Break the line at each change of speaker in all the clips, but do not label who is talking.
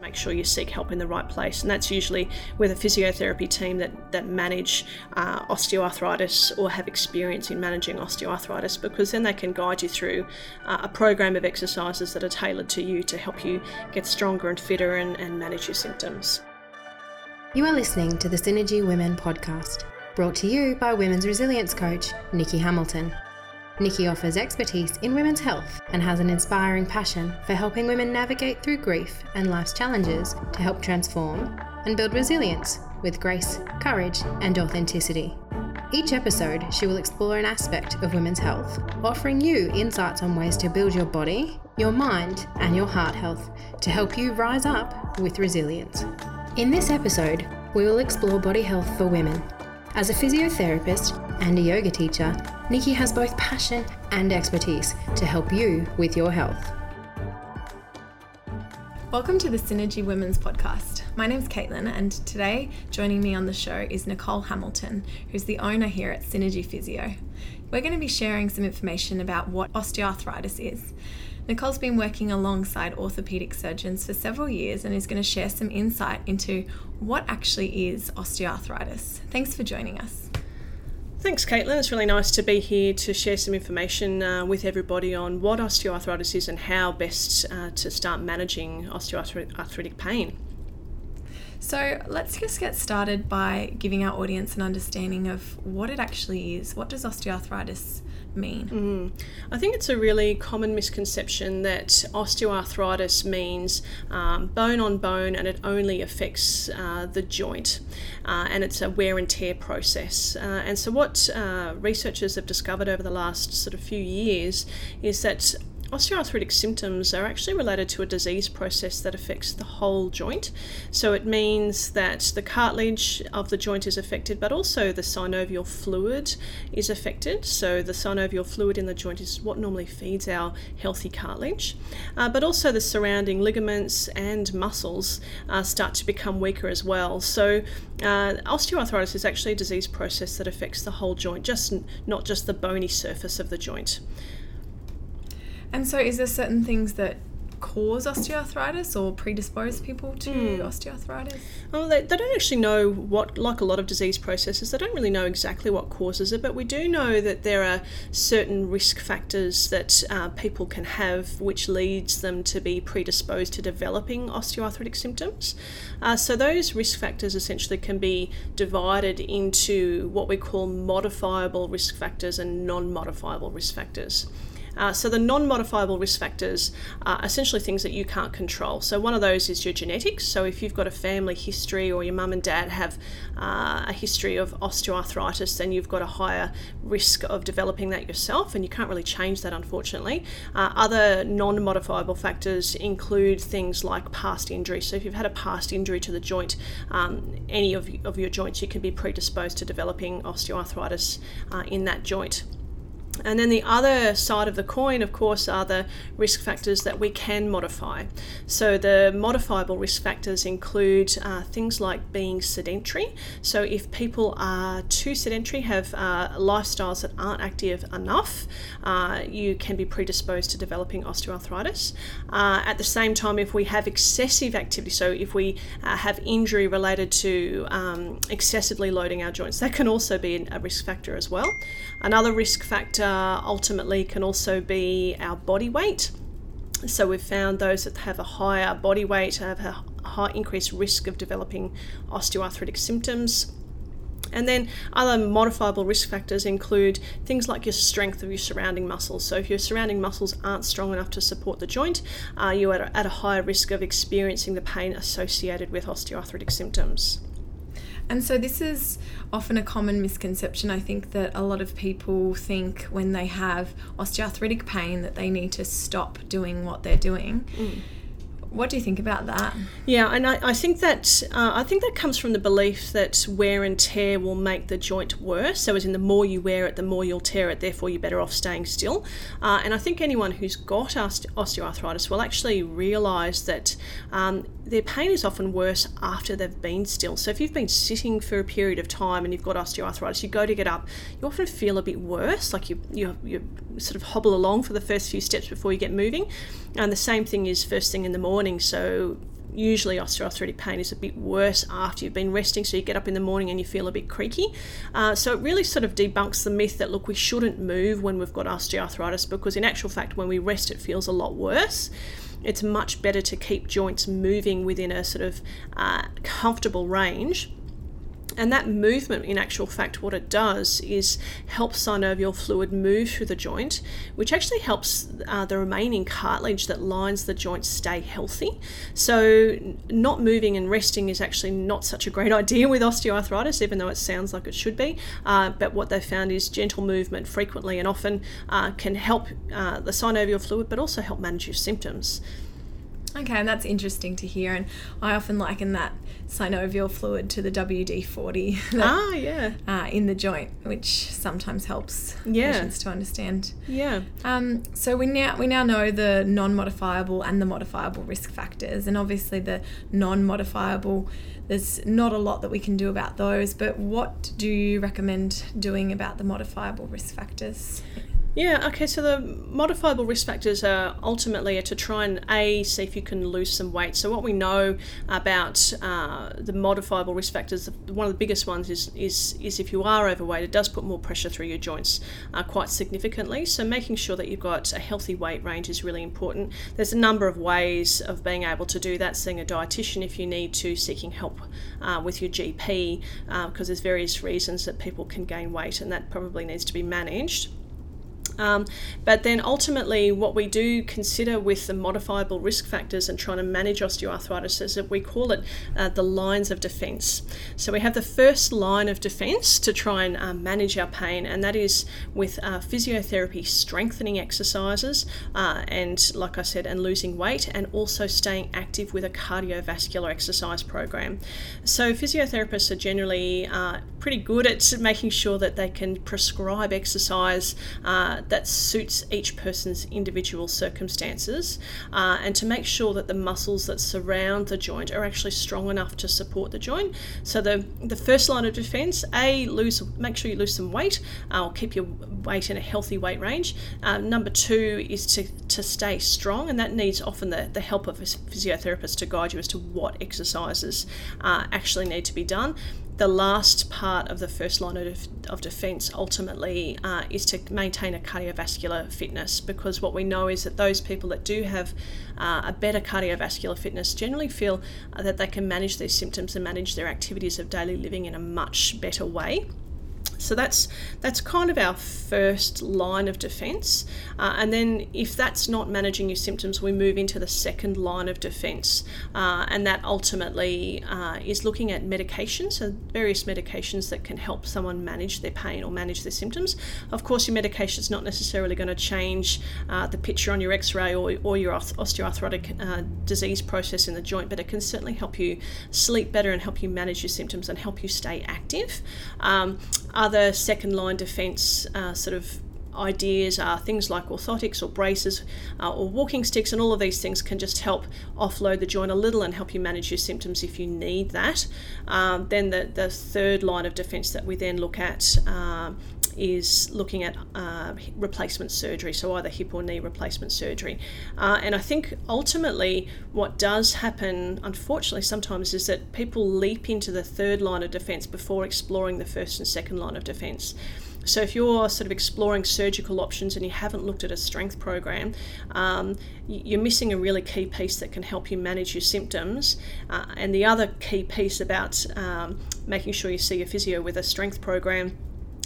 Make sure you seek help in the right place, and that's usually with a physiotherapy team that, that manage uh, osteoarthritis or have experience in managing osteoarthritis because then they can guide you through uh, a program of exercises that are tailored to you to help you get stronger and fitter and, and manage your symptoms.
You are listening to the Synergy Women podcast, brought to you by women's resilience coach Nikki Hamilton. Nikki offers expertise in women's health and has an inspiring passion for helping women navigate through grief and life's challenges to help transform and build resilience with grace, courage, and authenticity. Each episode, she will explore an aspect of women's health, offering you insights on ways to build your body, your mind, and your heart health to help you rise up with resilience. In this episode, we will explore body health for women as a physiotherapist and a yoga teacher, Nikki has both passion and expertise to help you with your health.
Welcome to the Synergy Women's Podcast. My name's Caitlin, and today joining me on the show is Nicole Hamilton, who's the owner here at Synergy Physio. We're going to be sharing some information about what osteoarthritis is. Nicole's been working alongside orthopaedic surgeons for several years and is going to share some insight into what actually is osteoarthritis. Thanks for joining us.
Thanks, Caitlin. It's really nice to be here to share some information uh, with everybody on what osteoarthritis is and how best uh, to start managing osteoarthritic pain.
So let's just get started by giving our audience an understanding of what it actually is. What does osteoarthritis mean?
Mm. I think it's a really common misconception that osteoarthritis means um, bone on bone and it only affects uh, the joint uh, and it's a wear and tear process. Uh, and so, what uh, researchers have discovered over the last sort of few years is that osteoarthritic symptoms are actually related to a disease process that affects the whole joint. So it means that the cartilage of the joint is affected, but also the synovial fluid is affected. So the synovial fluid in the joint is what normally feeds our healthy cartilage, uh, but also the surrounding ligaments and muscles uh, start to become weaker as well. So uh, osteoarthritis is actually a disease process that affects the whole joint, just not just the bony surface of the joint.
And so, is there certain things that cause osteoarthritis or predispose people to mm. osteoarthritis?
Well, they, they don't actually know what, like a lot of disease processes, they don't really know exactly what causes it, but we do know that there are certain risk factors that uh, people can have which leads them to be predisposed to developing osteoarthritic symptoms. Uh, so, those risk factors essentially can be divided into what we call modifiable risk factors and non modifiable risk factors. Uh, so the non-modifiable risk factors are essentially things that you can't control. So one of those is your genetics. So if you've got a family history or your mum and dad have uh, a history of osteoarthritis, then you've got a higher risk of developing that yourself, and you can't really change that, unfortunately. Uh, other non-modifiable factors include things like past injury. So if you've had a past injury to the joint, um, any of, of your joints, you can be predisposed to developing osteoarthritis uh, in that joint. And then the other side of the coin, of course, are the risk factors that we can modify. So the modifiable risk factors include uh, things like being sedentary. So if people are too sedentary, have uh, lifestyles that aren't active enough, uh, you can be predisposed to developing osteoarthritis. Uh, at the same time, if we have excessive activity, so if we uh, have injury related to um, excessively loading our joints, that can also be a risk factor as well. Another risk factor uh, ultimately can also be our body weight. So we've found those that have a higher body weight have a high increased risk of developing osteoarthritic symptoms. And then other modifiable risk factors include things like your strength of your surrounding muscles. So if your surrounding muscles aren't strong enough to support the joint, uh, you're at a, at a higher risk of experiencing the pain associated with osteoarthritic symptoms.
And so, this is often a common misconception. I think that a lot of people think when they have osteoarthritic pain that they need to stop doing what they're doing. Mm. What do you think about that?
Yeah, and I, I think that uh, I think that comes from the belief that wear and tear will make the joint worse. So, as in the more you wear it, the more you'll tear it. Therefore, you're better off staying still. Uh, and I think anyone who's got osteoarthritis will actually realise that um, their pain is often worse after they've been still. So, if you've been sitting for a period of time and you've got osteoarthritis, you go to get up, you often feel a bit worse, like you you, you sort of hobble along for the first few steps before you get moving. And the same thing is first thing in the morning. So usually osteoarthritic pain is a bit worse after you've been resting, so you get up in the morning and you feel a bit creaky. Uh, so it really sort of debunks the myth that look, we shouldn't move when we've got osteoarthritis because in actual fact, when we rest, it feels a lot worse it's much better to keep joints moving within a sort of uh, comfortable range and that movement, in actual fact, what it does is help synovial fluid move through the joint, which actually helps uh, the remaining cartilage that lines the joint stay healthy. So, not moving and resting is actually not such a great idea with osteoarthritis, even though it sounds like it should be. Uh, but what they've found is gentle movement frequently and often uh, can help uh, the synovial fluid, but also help manage your symptoms.
Okay, and that's interesting to hear. And I often liken that synovial fluid to the WD 40
ah, yeah.
Uh, in the joint, which sometimes helps
yeah.
patients to understand.
Yeah.
Um, so we now, we now know the non modifiable and the modifiable risk factors. And obviously, the non modifiable, there's not a lot that we can do about those. But what do you recommend doing about the modifiable risk factors?
Yeah, okay, so the modifiable risk factors are ultimately to try and A, see if you can lose some weight. So, what we know about uh, the modifiable risk factors, one of the biggest ones is, is, is if you are overweight, it does put more pressure through your joints uh, quite significantly. So, making sure that you've got a healthy weight range is really important. There's a number of ways of being able to do that, seeing a dietitian if you need to, seeking help uh, with your GP, because uh, there's various reasons that people can gain weight, and that probably needs to be managed. Um, but then ultimately, what we do consider with the modifiable risk factors and trying to manage osteoarthritis is that we call it uh, the lines of defense. So we have the first line of defense to try and uh, manage our pain, and that is with uh, physiotherapy strengthening exercises, uh, and like I said, and losing weight, and also staying active with a cardiovascular exercise program. So physiotherapists are generally uh, pretty good at making sure that they can prescribe exercise uh, that suits each person's individual circumstances uh, and to make sure that the muscles that surround the joint are actually strong enough to support the joint. So the, the first line of defense, A, lose make sure you lose some weight uh, or keep your weight in a healthy weight range. Uh, number two is to, to stay strong and that needs often the, the help of a physiotherapist to guide you as to what exercises uh, actually need to be done the last part of the first line of, of defence ultimately uh, is to maintain a cardiovascular fitness because what we know is that those people that do have uh, a better cardiovascular fitness generally feel uh, that they can manage their symptoms and manage their activities of daily living in a much better way. So that's that's kind of our first line of defence. Uh, and then if that's not managing your symptoms, we move into the second line of defence, uh, and that ultimately uh, is looking at medications, so various medications that can help someone manage their pain or manage their symptoms. Of course, your medication is not necessarily going to change uh, the picture on your X-ray or, or your osteoarthritic uh, disease process in the joint, but it can certainly help you sleep better and help you manage your symptoms and help you stay active. Um, other second line defence uh, sort of ideas are things like orthotics or braces uh, or walking sticks, and all of these things can just help offload the joint a little and help you manage your symptoms if you need that. Um, then the, the third line of defence that we then look at uh, is looking at uh, replacement surgery, so either hip or knee replacement surgery. Uh, and I think ultimately what does happen, unfortunately, sometimes is that people leap into the third line of defence before exploring the first and second line of defence. So if you're sort of exploring surgical options and you haven't looked at a strength program, um, you're missing a really key piece that can help you manage your symptoms. Uh, and the other key piece about um, making sure you see your physio with a strength program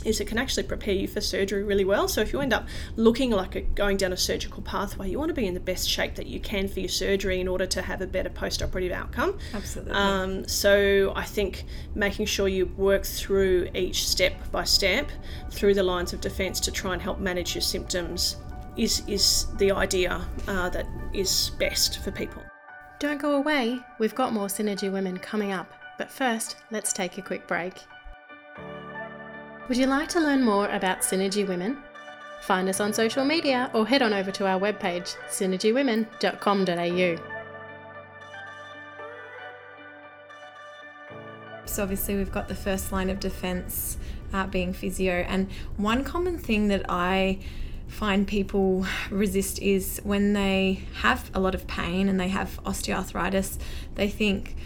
is it can actually prepare you for surgery really well. So if you end up looking like a, going down a surgical pathway, you want to be in the best shape that you can for your surgery in order to have a better post-operative outcome.
Absolutely.
Um, so I think making sure you work through each step by step through the lines of defence to try and help manage your symptoms is is the idea uh, that is best for people.
Don't go away. We've got more Synergy Women coming up. But first, let's take a quick break. Would you like to learn more about Synergy Women? Find us on social media or head on over to our webpage, synergywomen.com.au.
So, obviously, we've got the first line of defense uh, being physio, and one common thing that I find people resist is when they have a lot of pain and they have osteoarthritis, they think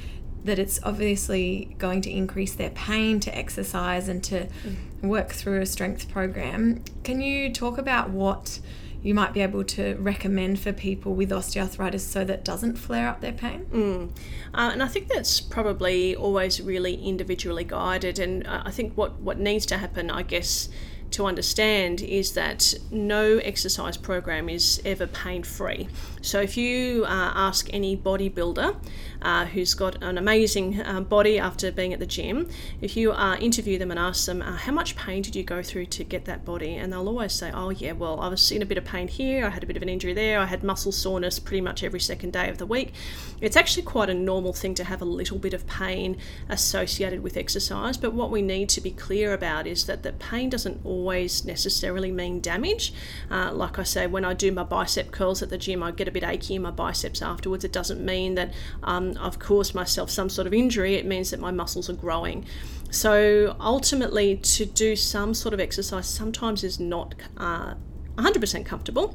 that it's obviously going to increase their pain to exercise and to mm. work through a strength program. Can you talk about what you might be able to recommend for people with osteoarthritis so that doesn't flare up their pain?
Mm. Uh, and I think that's probably always really individually guided. And I think what, what needs to happen, I guess, to understand is that no exercise program is ever pain free. So if you uh, ask any bodybuilder uh, who's got an amazing uh, body after being at the gym, if you uh, interview them and ask them, uh, how much pain did you go through to get that body? And they'll always say, oh, yeah, well, I was in a bit of pain here, I had a bit of an injury there, I had muscle soreness pretty much every second day of the week. It's actually quite a normal thing to have a little bit of pain associated with exercise, but what we need to be clear about is that the pain doesn't always necessarily mean damage. Uh, like I say, when I do my bicep curls at the gym, I get a bit achy in my biceps afterwards. It doesn't mean that um, I've caused myself some sort of injury, it means that my muscles are growing. So ultimately, to do some sort of exercise sometimes is not uh, 100% comfortable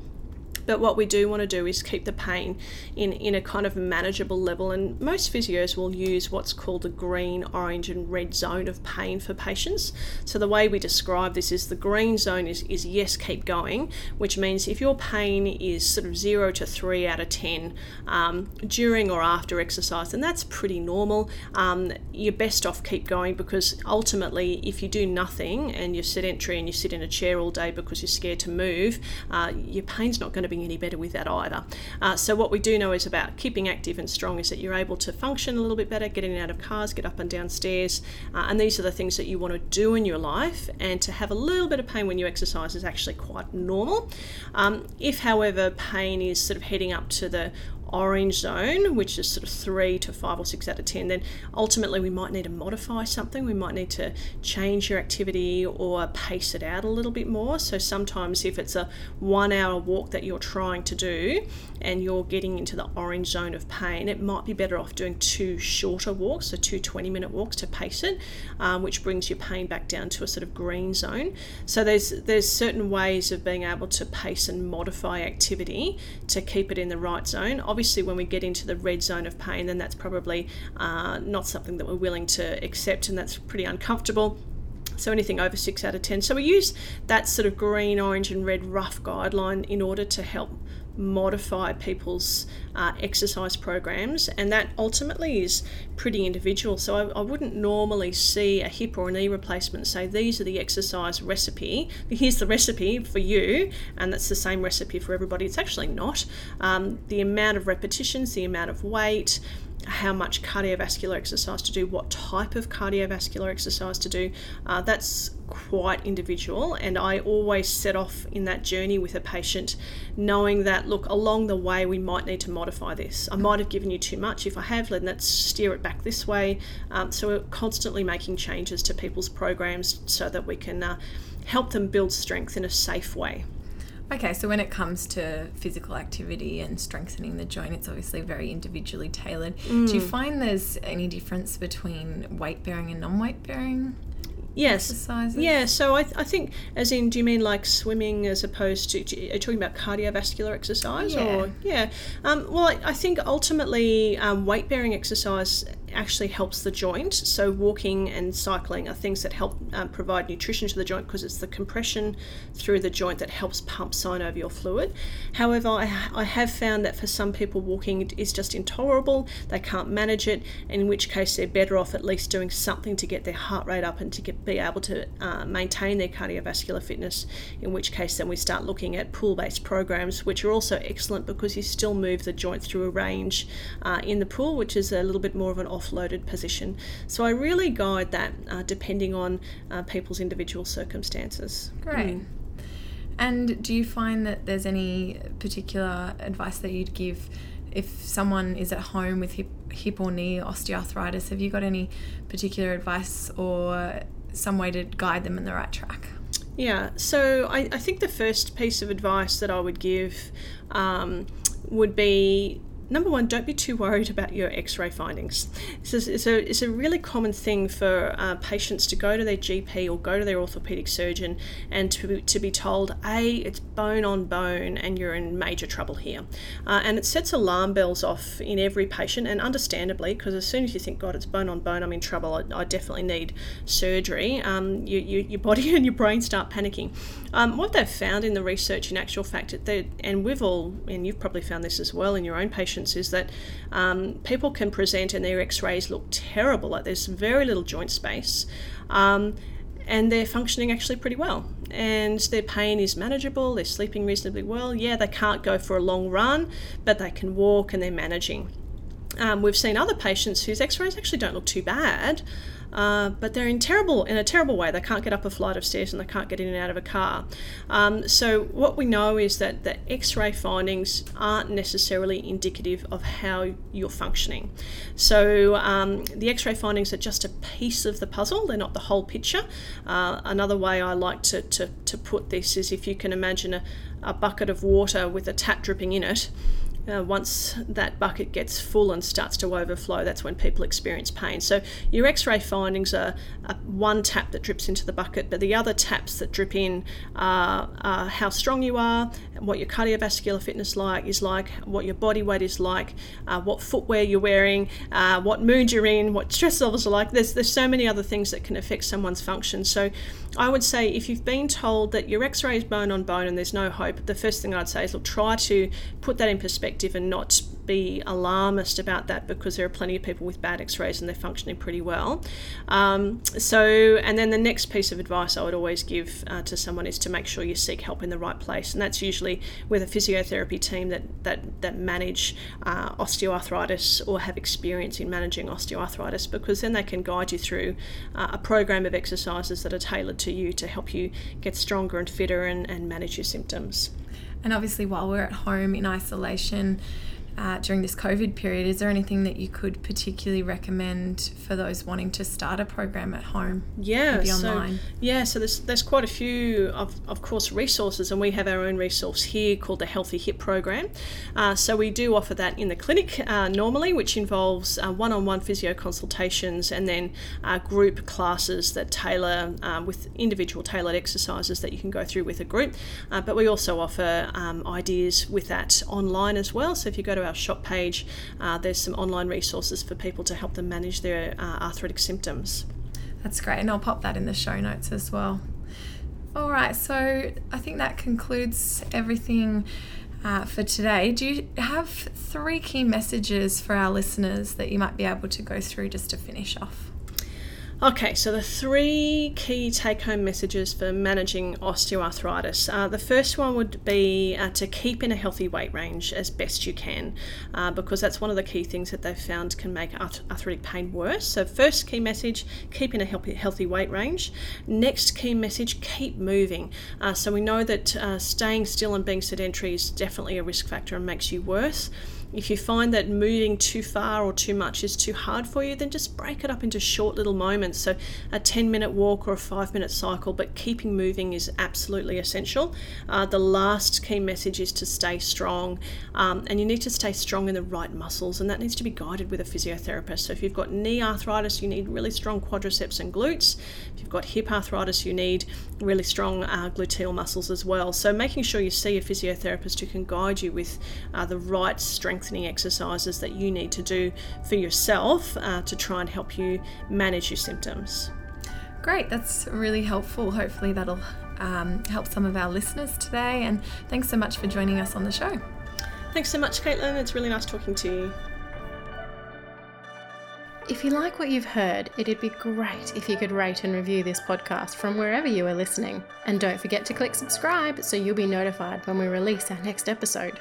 but what we do want to do is keep the pain in, in a kind of manageable level. And most physios will use what's called a green, orange, and red zone of pain for patients. So the way we describe this is the green zone is, is yes, keep going, which means if your pain is sort of zero to three out of 10 um, during or after exercise, then that's pretty normal. Um, you're best off keep going because ultimately, if you do nothing and you're sedentary and you sit in a chair all day because you're scared to move, uh, your pain's not going to any better with that either. Uh, so, what we do know is about keeping active and strong is that you're able to function a little bit better, getting out of cars, get up and down stairs, uh, and these are the things that you want to do in your life. And to have a little bit of pain when you exercise is actually quite normal. Um, if, however, pain is sort of heading up to the orange zone, which is sort of three to five or six out of 10, then ultimately we might need to modify something. We might need to change your activity or pace it out a little bit more. So sometimes if it's a one hour walk that you're trying to do and you're getting into the orange zone of pain, it might be better off doing two shorter walks, so two 20 minute walks to pace it, um, which brings your pain back down to a sort of green zone. So there's there's certain ways of being able to pace and modify activity to keep it in the right zone. Obviously obviously, when we get into the red zone of pain, then that's probably uh, not something that we're willing to accept, and that's pretty uncomfortable. So anything over six out of 10. So we use that sort of green, orange, and red rough guideline in order to help modify people's uh, exercise programs, and that ultimately is pretty individual. So I, I, wouldn't normally see a hip or a knee replacement say these are the exercise recipe. Here's the recipe for you, and that's the same recipe for everybody. It's actually not. Um, the amount of repetitions, the amount of weight, how much cardiovascular exercise to do, what type of cardiovascular exercise to do. Uh, that's quite individual, and I always set off in that journey with a patient knowing that look, along the way, we might need to modify this. I might have given you too much. If I have, then let's steer it back this way. Um, so we're constantly making changes to people's programs so that we can uh, help them build strength in a safe way.
Okay, so when it comes to physical activity and strengthening the joint, it's obviously very individually tailored. Mm. Do you mm. find there's any difference between weight bearing and non weight bearing?
Yes.
Exercises?
Yeah, so I, th- I think, as in, do you mean like swimming as opposed to, are you talking about cardiovascular exercise?
Yeah.
Or, yeah. Um, well, I, I, think ultimately um, weight bearing exercise actually helps the joint. So, walking and cycling are things that help um, provide nutrition to the joint because it's the compression through the joint that helps pump synovial fluid. However, I, I have found that for some people, walking is just intolerable, they can't manage it, in which case they're better off at least doing something to get their heart rate up and to get, be able to uh, maintain their cardiovascular fitness. In which case, then we start looking at pool based programs, which are also excellent because you still move the joint through a range uh, in the pool, which is a little bit more of an off offloaded position. So I really guide that uh, depending on uh, people's individual circumstances.
Great. Mm. And do you find that there's any particular advice that you'd give if someone is at home with hip, hip or knee osteoarthritis? Have you got any particular advice or some way to guide them in the right track?
Yeah, so I, I think the first piece of advice that I would give um, would be number one, don't be too worried about your x ray findings. It's a, it's, a, it's a really common thing for uh, patients to go to their GP or go to their orthopedic surgeon and to be, to be told, A, it's bone on bone and you're in major trouble here. Uh, and it sets alarm bells off in every patient, and understandably, because as soon as you think, God, it's bone on bone, I'm in trouble, I, I definitely need surgery, um, you, you, your body and your brain start panicking. Um, what they've found in the research, in actual fact, and we've all, and you've probably found this as well in your own patients, is that um, people can present and their x rays look terrible, like there's very little joint space. Um, and they're functioning actually pretty well. And their pain is manageable, they're sleeping reasonably well. Yeah, they can't go for a long run, but they can walk and they're managing. Um, we've seen other patients whose x rays actually don't look too bad, uh, but they're in terrible in a terrible way. They can't get up a flight of stairs and they can't get in and out of a car. Um, so what we know is that the X-ray findings aren't necessarily indicative of how you're functioning. So um, the X-ray findings are just a piece of the puzzle. They're not the whole picture. Uh, another way I like to, to, to put this is if you can imagine a, a bucket of water with a tap dripping in it. Uh, once that bucket gets full and starts to overflow, that's when people experience pain. So your X-ray findings are, are one tap that drips into the bucket, but the other taps that drip in are, are, how strong you are, what your cardiovascular fitness like is like, what your body weight is like, uh, what footwear you're wearing, uh, what mood you're in, what stress levels are like. There's there's so many other things that can affect someone's function. So I would say if you've been told that your X-ray is bone on bone and there's no hope, the first thing I'd say is look, try to put that in perspective and not be alarmist about that because there are plenty of people with bad x-rays and they're functioning pretty well. Um, so, and then the next piece of advice I would always give uh, to someone is to make sure you seek help in the right place, and that's usually with a physiotherapy team that that that manage uh, osteoarthritis or have experience in managing osteoarthritis, because then they can guide you through uh, a program of exercises that are tailored to you to help you get stronger and fitter and, and manage your symptoms.
And obviously, while we're at home in isolation, uh, during this COVID period. Is there anything that you could particularly recommend for those wanting to start a program at home?
Yeah, so yeah, so there's there's quite a few of, of course resources, and we have our own resource here called the Healthy Hip Program. Uh, so we do offer that in the clinic uh, normally, which involves uh, one-on-one physio consultations and then uh, group classes that tailor uh, with individual tailored exercises that you can go through with a group. but we also offer um, ideas with that online as well. So if you go to our shop page, uh, there's some online resources for people to help them manage their uh, arthritic symptoms.
That's great, and I'll pop that in the show notes as well. All right, so I think that concludes everything uh, for today. Do you have three key messages for our listeners that you might be able to go through just to finish off?
Okay, so the three key take home messages for managing osteoarthritis. Uh, the first one would be uh, to keep in a healthy weight range as best you can, uh, because that's one of the key things that they've found can make arth- arthritic pain worse. So, first key message keep in a healthy, healthy weight range. Next key message keep moving. Uh, so, we know that uh, staying still and being sedentary is definitely a risk factor and makes you worse. If you find that moving too far or too much is too hard for you, then just break it up into short little moments. So, a 10 minute walk or a 5 minute cycle, but keeping moving is absolutely essential. Uh, the last key message is to stay strong, um, and you need to stay strong in the right muscles, and that needs to be guided with a physiotherapist. So, if you've got knee arthritis, you need really strong quadriceps and glutes. If you've got hip arthritis, you need really strong uh, gluteal muscles as well. So, making sure you see a physiotherapist who can guide you with uh, the right strength strengthening exercises that you need to do for yourself uh, to try and help you manage your symptoms.
Great, that's really helpful. Hopefully, that'll um, help some of our listeners today. And thanks so much for joining us on the show.
Thanks so much, Caitlin. It's really nice talking to you.
If you like what you've heard, it'd be great if you could rate and review this podcast from wherever you are listening. And don't forget to click subscribe so you'll be notified when we release our next episode.